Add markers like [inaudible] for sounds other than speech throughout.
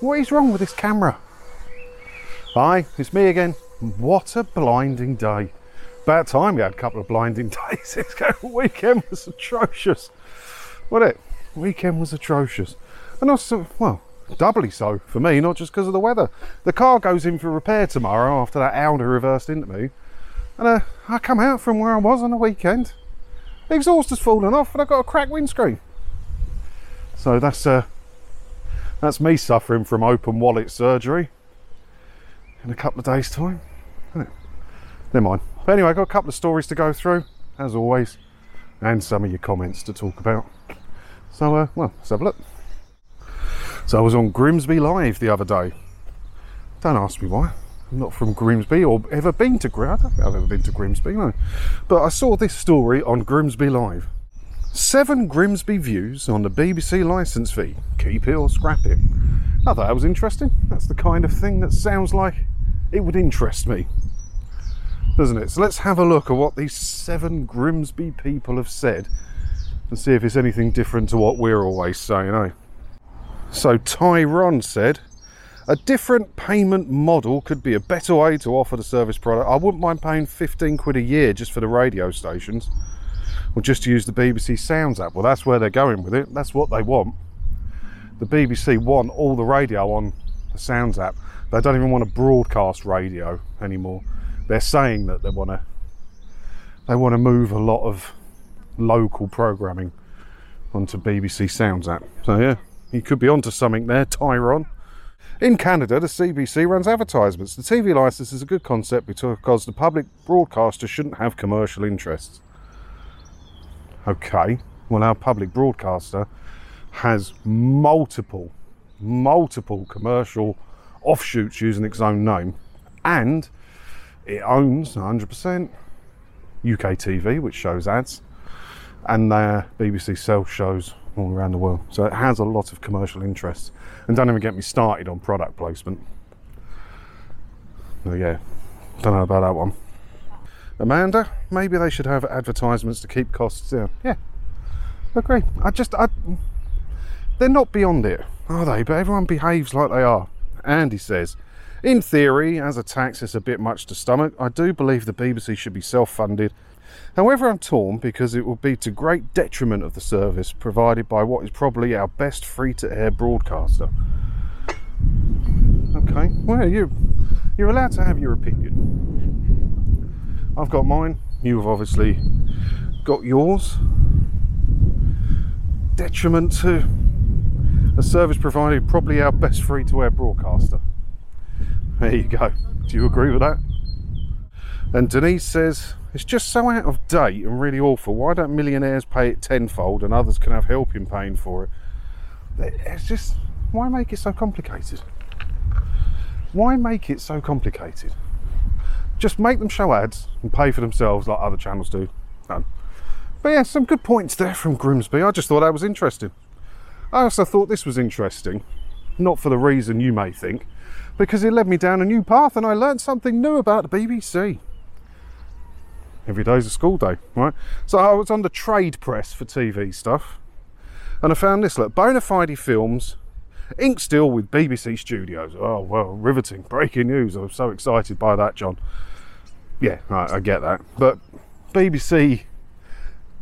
What is wrong with this camera? Hi, it's me again. What a blinding day. About time we had a couple of blinding [laughs] days. This weekend was atrocious. What it? Weekend was atrocious. And also, well, doubly so for me, not just because of the weather. The car goes in for repair tomorrow after that Audi reversed into me. And uh, I come out from where I was on the weekend. The exhaust has fallen off and I've got a cracked windscreen. So that's uh, that's me suffering from open wallet surgery in a couple of days' time. Never mind. But anyway, I've got a couple of stories to go through, as always, and some of your comments to talk about. So, uh, well, let's have a look. So I was on Grimsby Live the other day. Don't ask me why. I'm not from Grimsby or ever been to Grimsby. I don't think I've ever been to Grimsby, no. But I saw this story on Grimsby Live. Seven Grimsby views on the BBC licence fee. Keep it or scrap it. I thought that was interesting. That's the kind of thing that sounds like it would interest me. Doesn't it? So let's have a look at what these seven Grimsby people have said and see if it's anything different to what we're always saying, eh? So Tyrone said, a different payment model could be a better way to offer the service product. I wouldn't mind paying 15 quid a year just for the radio stations or just use the BBC Sounds app. Well, that's where they're going with it. That's what they want. The BBC want all the radio on the Sounds app. They don't even want to broadcast radio anymore. They're saying that they want to they want to move a lot of local programming onto BBC Sounds app. So yeah, you could be onto something there, Tyrone. In Canada, the CBC runs advertisements. The TV license is a good concept because the public broadcaster shouldn't have commercial interests. Okay, well, our public broadcaster has multiple, multiple commercial offshoots using its own name, and it owns 100% UK TV, which shows ads, and their BBC self shows all around the world. So it has a lot of commercial interests. And don't even get me started on product placement. So yeah, don't know about that one. Amanda, maybe they should have advertisements to keep costs down. Yeah, agree. I just, I, they're not beyond it, are they? But everyone behaves like they are. Andy says, in theory, as a tax, it's a bit much to stomach. I do believe the BBC should be self funded. However, I'm torn because it will be to great detriment of the service provided by what is probably our best free to air broadcaster. Okay, well, you, you're allowed to have your opinion. I've got mine, you've obviously got yours. Detriment to a service provider, probably our best free to air broadcaster. There you go. Do you agree with that? And Denise says, it's just so out of date and really awful. Why don't millionaires pay it tenfold and others can have help in paying for it? It's just, why make it so complicated? Why make it so complicated? Just make them show ads and pay for themselves like other channels do. Done. But yeah, some good points there from Grimsby. I just thought that was interesting. I also thought this was interesting, not for the reason you may think, because it led me down a new path and I learned something new about the BBC. Every day's a school day, right? So I was on the trade press for TV stuff and I found this look Bonafide Films ink still with BBC Studios. Oh, well, riveting. Breaking news. I'm so excited by that, John. Yeah, right, I get that. But BBC,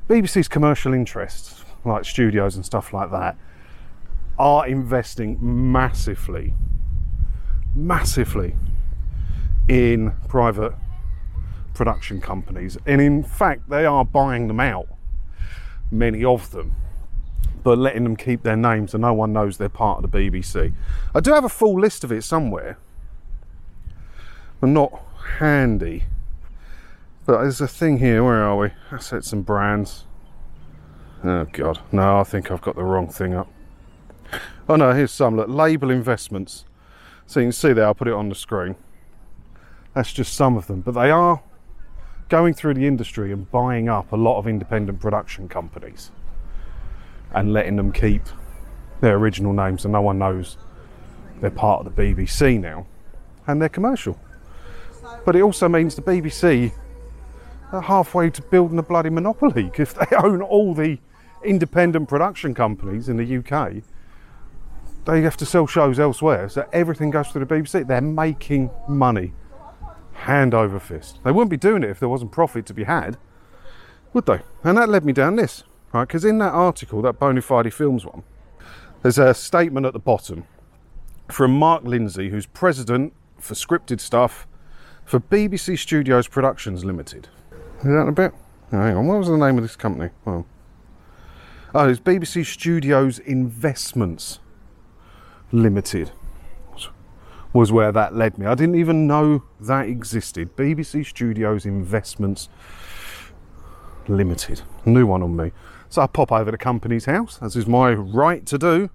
BBC's commercial interests, like studios and stuff like that, are investing massively, massively in private production companies. And in fact, they are buying them out, many of them, but letting them keep their names so no one knows they're part of the BBC. I do have a full list of it somewhere, but not handy. But there's a thing here, where are we? Assets and brands. Oh God, no, I think I've got the wrong thing up. Oh no, here's some. Look, label investments. So you can see there, I'll put it on the screen. That's just some of them, but they are going through the industry and buying up a lot of independent production companies and letting them keep their original names so no one knows they're part of the BBC now and they're commercial. But it also means the BBC are halfway to building a bloody monopoly [laughs] if they own all the independent production companies in the UK they have to sell shows elsewhere, so everything goes through the BBC. They're making money hand over fist. They wouldn't be doing it if there wasn't profit to be had, would they? And that led me down this, right? Because in that article, that Bonafide Films one, there's a statement at the bottom from Mark Lindsay, who's president for scripted stuff for BBC Studios Productions Limited. Is that a bit? Oh, hang on, what was the name of this company? Well, oh, it's BBC Studios Investments Limited was where that led me. I didn't even know that existed. BBC Studios Investments Limited. New one on me. So I pop over to the Companies House, as is my right to do,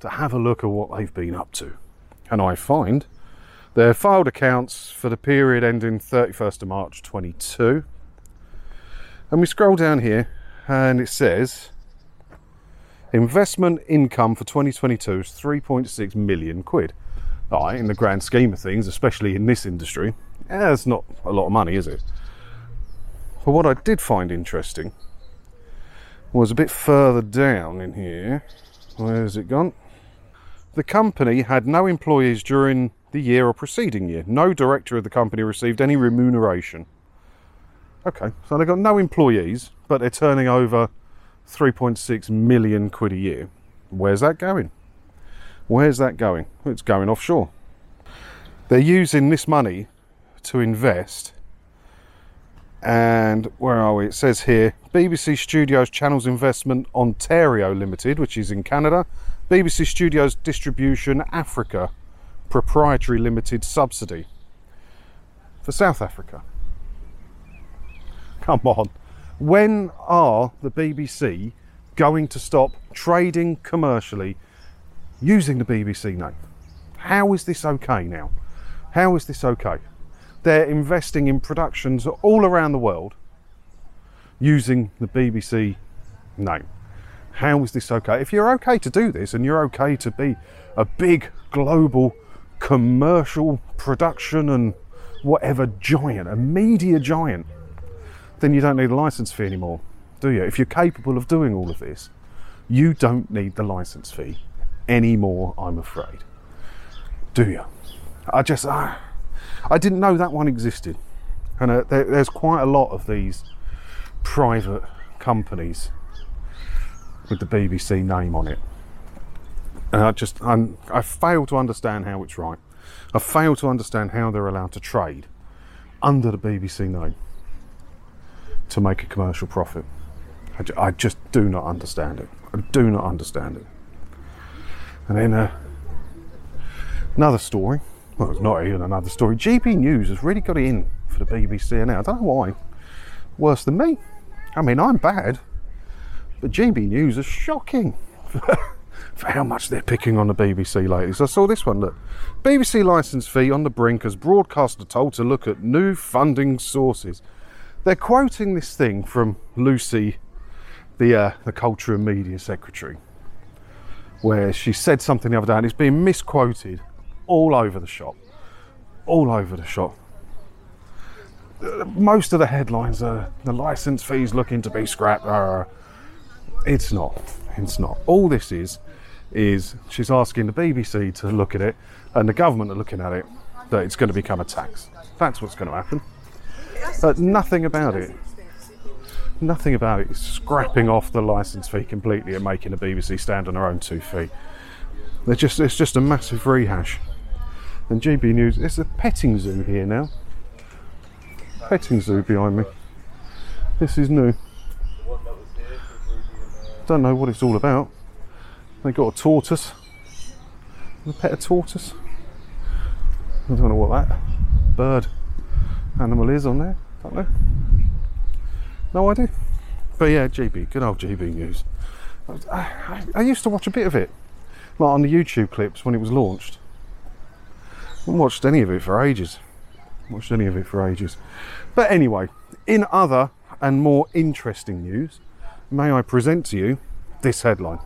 to have a look at what they've been up to. And I find their filed accounts for the period ending 31st of March 22. And we scroll down here and it says investment income for 2022 is 3.6 million quid right, in the grand scheme of things, especially in this industry, yeah, it's not a lot of money, is it? But what I did find interesting was a bit further down in here. Where's it gone? The company had no employees during the year or preceding year. No director of the company received any remuneration. Okay, so they've got no employees, but they're turning over 3.6 million quid a year. Where's that going? Where's that going? It's going offshore. They're using this money to invest. And where are we? It says here BBC Studios Channels Investment Ontario Limited, which is in Canada. BBC Studios Distribution Africa Proprietary Limited Subsidy for South Africa. Come on. When are the BBC going to stop trading commercially using the BBC name. How is this okay now? How is this okay? They're investing in productions all around the world using the BBC name. How is this okay? If you're okay to do this and you're okay to be a big global commercial production and whatever giant, a media giant, then you don't need a license fee anymore, do you? If you're capable of doing all of this, you don't need the license fee anymore, I'm afraid. Do you? I just, uh, I didn't know that one existed. And uh, there, there's quite a lot of these private companies with the BBC name on it. And I just, I'm, I fail to understand how it's right. I fail to understand how they're allowed to trade under the BBC name to make a commercial profit. I, I just do not understand it. I do not understand it. And then uh, another story. Well, it's not even another story. GB News has really got it in for the BBC now. I don't know why. Worse than me. I mean, I'm bad, but GB News is shocking [laughs] for how much they're picking on the BBC lately. So I saw this one. Look, BBC licence fee on the brink as broadcaster told to look at new funding sources. They're quoting this thing from Lucy, the uh, the Culture and Media Secretary where she said something the other day and it's being misquoted all over the shop. All over the shop. Most of the headlines are the license fees looking to be scrapped. Uh, it's not. It's not. All this is, is she's asking the BBC to look at it and the government are looking at it that it's going to become a tax. That's what's going to happen. But nothing about it nothing about it is scrapping off the license fee completely and making the BBC stand on their own two feet. They're just it's just a massive rehash. And GB News, it's a petting zoo here now. Petting zoo behind me. This is new. Don't know what it's all about. They got a tortoise. A pet a tortoise. I don't know what that bird animal is on there. Don't know. No idea. But yeah, GB, good old GB News. I, I, I, used to watch a bit of it, like on the YouTube clips when it was launched. Haven't watched any of it for ages. Watched any of it for ages. But anyway, in other and more interesting news, may I present to you this headline.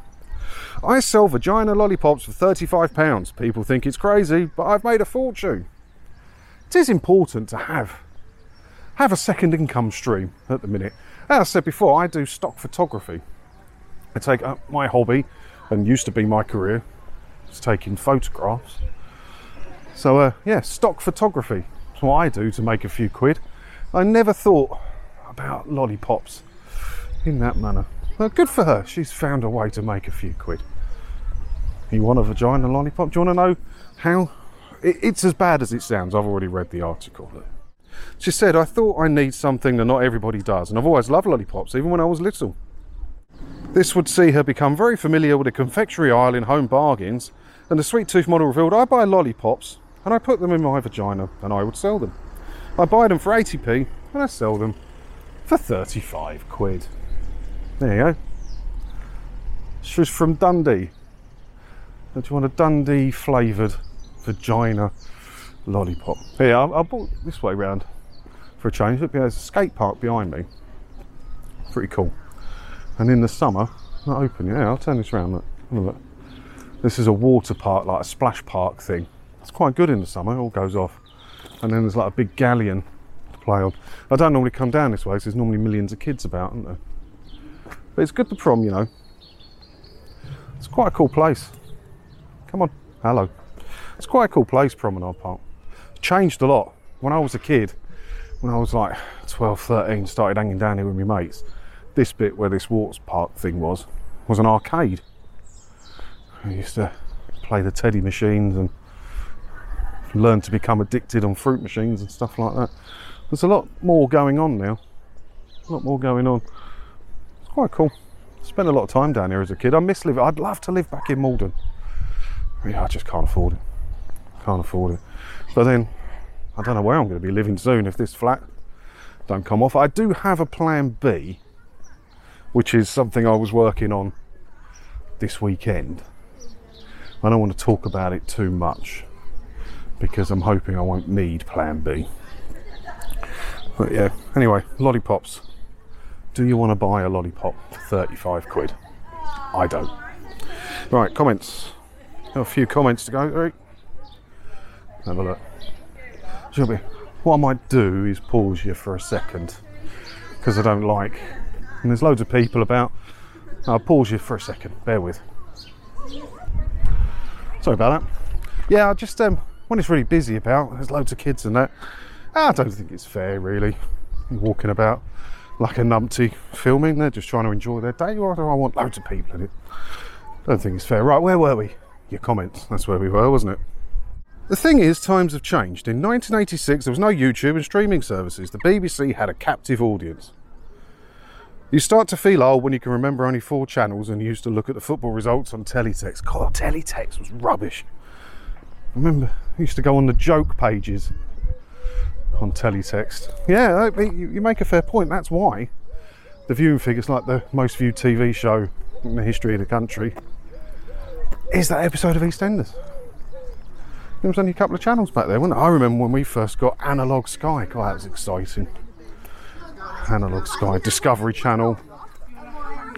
I sell vagina lollipops for £35. People think it's crazy, but I've made a fortune. It is important to have have a second income stream at the minute. As I said before, I do stock photography. I take up my hobby and used to be my career It's taking photographs. So uh, yeah, stock photography. That's what I do to make a few quid. I never thought about lollipops in that manner. Well, good for her. She's found a way to make a few quid. You want a vagina lollipop? Do you want to know how? It's as bad as it sounds. I've already read the article. She said, I thought I need something that not everybody does, and I've always loved lollipops, even when I was little. This would see her become very familiar with the confectionery aisle in home bargains, and the sweet tooth model revealed, I buy lollipops and I put them in my vagina and I would sell them. I buy them for 80p and I sell them for 35 quid. There you go. She's from Dundee. Do you want a Dundee flavoured vagina lollipop? Here, I, I bought this way round for a change. Look, there's a skate park behind me. Pretty cool. And in the summer, not open. Yeah, I'll turn this around. Look. look. This is a water park, like a splash park thing. It's quite good in the summer. It all goes off. And then there's like a big galleon to play on. I don't normally come down this way because there's normally millions of kids about, aren't there? But it's good to prom, you know. It's quite a cool place. Come on, hello. It's quite a cool place, Promenade Park. It's changed a lot. When I was a kid, when I was like 12, 13, started hanging down here with my mates, this bit where this water park thing was, was an arcade. I used to play the teddy machines and learn to become addicted on fruit machines and stuff like that. There's a lot more going on now. A lot more going on. It's quite cool. Spent a lot of time down here as a kid. I miss living. I'd love to live back in Maldon. Yeah, I just can't afford it. Can't afford it. But then I don't know where I'm going to be living soon if this flat don't come off. I do have a plan B, which is something I was working on this weekend. I don't want to talk about it too much because I'm hoping I won't need plan B. But yeah, anyway, lollipops. Do you want to buy a lollipop for 35 quid? I don't. Right, comments. A few comments to go through. Have a look. What I might do is pause you for a second because I don't like. And there's loads of people about. I'll pause you for a second. Bear with. Sorry about that. Yeah, I just um, when it's really busy about, there's loads of kids and that. Ah, I don't think it's fair, really. Walking about like a numpty filming, they're just trying to enjoy their day, or do I want loads of people in it? Don't think it's fair. Right, where were we? Your comments. That's where we were, wasn't it? The thing is, times have changed. In 1986, there was no YouTube and streaming services. The BBC had a captive audience. You start to feel old when you can remember only four channels and used to look at the football results on teletext. God, teletext was rubbish. Remember I used to go on the joke pages on teletext. Yeah, you make a fair point. That's why the viewing figures, like the most viewed TV show in the history of the country, is that episode of EastEnders. There was only a couple of channels back there, wasn't it? I remember when we first got Analog Sky. God, that was exciting. Analog Sky, Discovery Channel,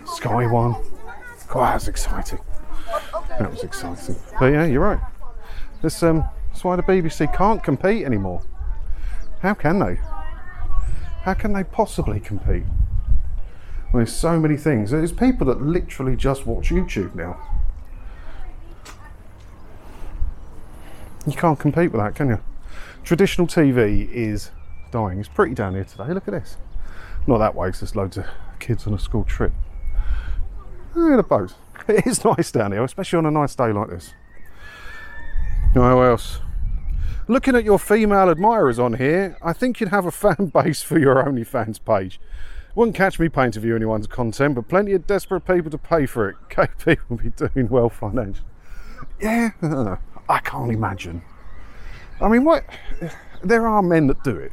Sky One. God, that was exciting. That was exciting. But yeah, you're right. This, um, that's why the BBC can't compete anymore. How can they? How can they possibly compete? Well, there's so many things. There's people that literally just watch YouTube now. You can't compete with that, can you? Traditional TV is dying. It's pretty down here today. Look at this. Not that way, because there's loads of kids on a school trip. Look at the boat. [laughs] It is nice down here, especially on a nice day like this. What else? Looking at your female admirers on here, I think you'd have a [laughs] fan base for your OnlyFans page. Wouldn't catch me paying to view anyone's content, but plenty of desperate people to pay for it. [laughs] KP will be doing well financially. Yeah, [laughs] I can't imagine. I mean, what? There are men that do it.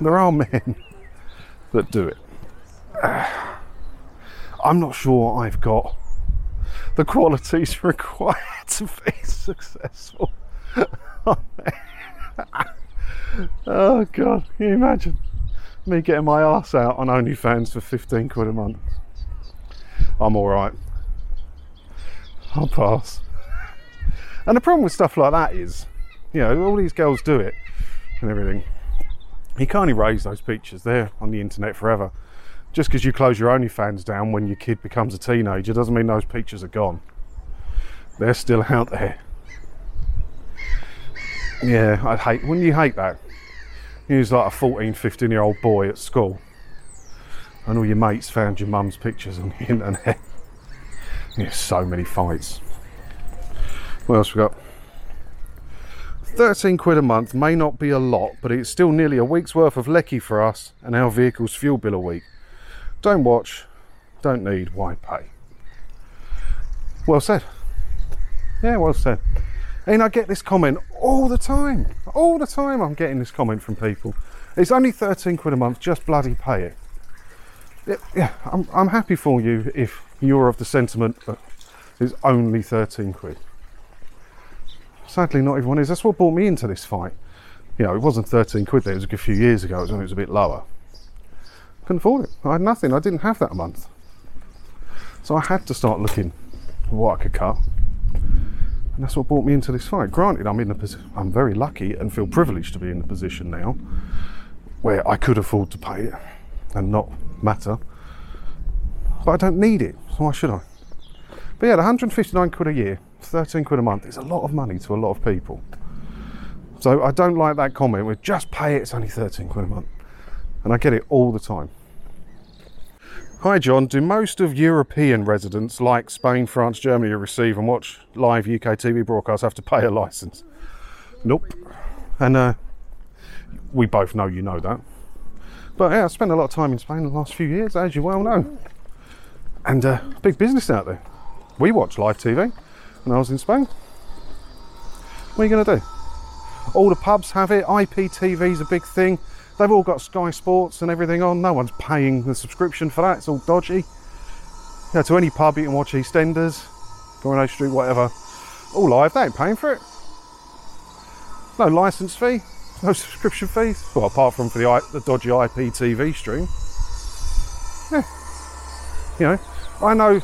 There are men that do it. [sighs] I'm not sure I've got the qualities [laughs] required to be successful. [laughs] Oh, oh god, can you imagine me getting my ass out on OnlyFans for 15 quid a month? I'm alright. I'll pass. And the problem with stuff like that is, you know, all these girls do it and everything. You can't erase those pictures, they're on the internet forever Just because you close your OnlyFans down when your kid becomes a teenager doesn't mean those pictures are gone. They're still [laughs] out there. Yeah, I'd hate, wouldn't you hate that? You was like a 14, 15 year old boy at school and all your mates found your mum's pictures on the [laughs] internet. There's so many fights. What else we got? 13 quid a month may not be a lot, but it's still nearly a week's worth of lecky for us and our vehicle's fuel bill a week. Don't watch, don't need, why pay? Well said. Yeah, well said. And I get this comment all the time. All the time I'm getting this comment from people. It's only 13 quid a month, just bloody pay it. Yeah, I'm, I'm happy for you if you're of the sentiment that it's only 13 quid. Sadly, not everyone is. That's what brought me into this fight. You know, it wasn't 13 quid there, it was a few years ago, it was a bit lower. Couldn't afford it. I had nothing, I didn't have that a month. So I had to start looking what I could cut. And that's what brought me into this fight. Granted, I'm in a position, I'm very lucky and feel privileged to be in the position now where I could afford to pay it and not matter. But I don't need it, so why should I? But yeah, 159 quid a year, 13 quid a month is a lot of money to a lot of people. So I don't like that comment with just pay it, it's only 13 quid a month. And I get it all the time. Hi John, do most of European residents like Spain, France, Germany who receive and watch live UK TV broadcasts have to pay a licence? Nope. And uh, we both know you know that. But yeah, I spent a lot of time in Spain the last few years, as you well know. And uh, big business out there. We watch live TV when I was in Spain. What are you going to do? All the pubs have it, IPTV is a big thing. They've all got Sky Sports and everything on. No one's paying the subscription for that. It's all dodgy. Yeah, to any pub you can watch EastEnders, Coronation Street, whatever. All live. They ain't paying for it. No license fee, no [laughs] subscription fees. Well, apart from for the, the dodgy IPTV stream. Yeah. You know, I know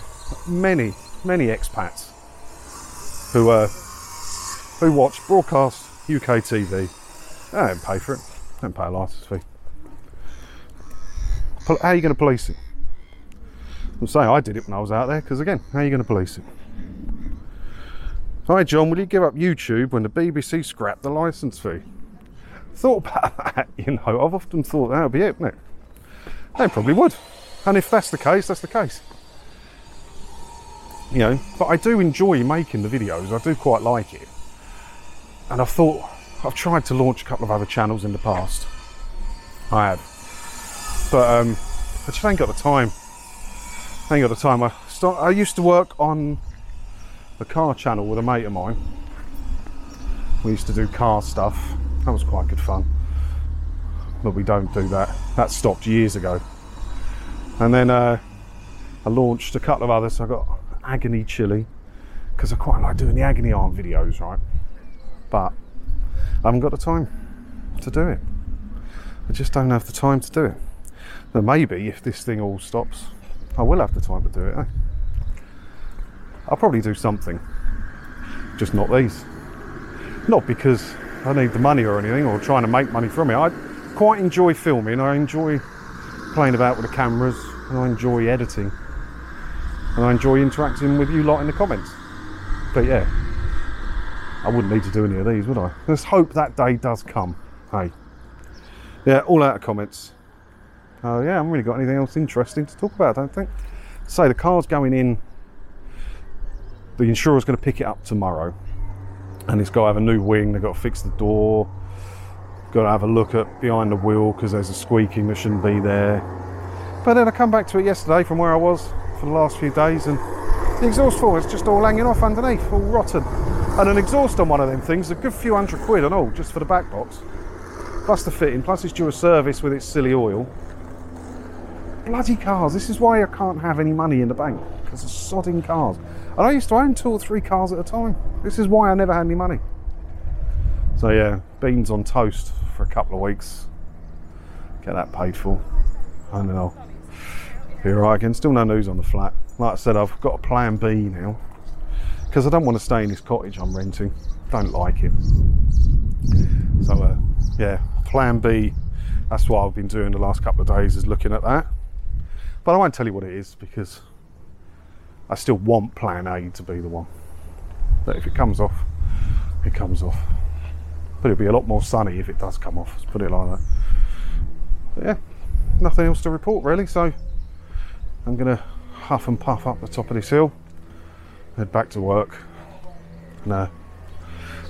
many, many expats who uh, who watch broadcast UK TV. They don't pay for it. Don't pay a license fee. How are you going to police it? I'm saying I did it when I was out there because again, how are you going to police it? Hi John, will you give up YouTube when the BBC scrapped the license fee? Thought about [laughs] that, you know. I've often thought that would be it, wouldn't it? They probably would. And if that's the case, that's the case you know, but I do enjoy making the videos. I do quite like it. And I've thought, I've tried to launch a couple of other channels in the past. I have. But um, I just ain't got the time. I ain't got the time. I, start, I used to work on the car channel with a mate of mine. We used to do car stuff. That was quite good fun. But we don't do that. That stopped years ago. And then uh, I launched a couple of others. I got agony chili because I quite like doing the agony aunt videos, right? But I haven't got the time to do it. I just don't have the time to do it. Then maybe if this thing all stops, I will have the time to do it. Eh? I'll probably do something, just not these. Not because I need the money or anything or trying to make money from it. I quite enjoy filming. I enjoy playing about with the cameras and I enjoy editing and I enjoy interacting with you lot in the comments. But yeah, I wouldn't need to do any of these, would I? Let's hope that day does come. Hey, yeah, all out of comments. Oh uh, yeah, I haven't really got anything else interesting to talk about. I don't think. Say the car's going in. The insurer's going to pick it up tomorrow, and it's got to have a new wing. They've got to fix the door. Got to have a look at behind the wheel because there's a squeaking that shouldn't be there. But then I come back to it yesterday from where I was for the last few days, and the exhaust form is just all hanging off underneath, all rotten. And an exhaust on one of them things, a good few hundred quid and all, just for the back box. Plus the fitting, plus it's due a service with its silly oil. Bloody cars, this is why I can't have any money in the bank, because of sodding cars. And I used to own two or three cars at a time. This is why I never had any money. So yeah, beans on toast for a couple of weeks. Get that paid for. I don't know be right again. Still no news on the flat. Like I said, I've got a plan B now because I don't want to stay in this cottage I'm renting. Don't like it. So uh, yeah, plan B. That's what I've been doing the last couple of days is looking at that. But I won't tell you what it is because I still want plan A to be the one. But if it comes off, it comes off. But it'll be a lot more sunny if it does come off, let's put it like that. But yeah, nothing else to report really, so I'm gonna huff and puff up the top of this hill, head back to work, and uh,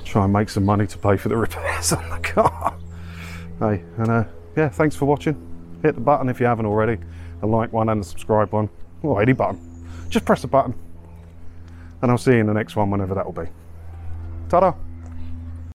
try and make some money to pay for the [laughs] repairs on the car. Hey, and uh, yeah, thanks for watching. Hit the button if you haven't already, the like one and the subscribe one, or any button. Just press the button, and I'll see you in the next one whenever that will be. Ta-da!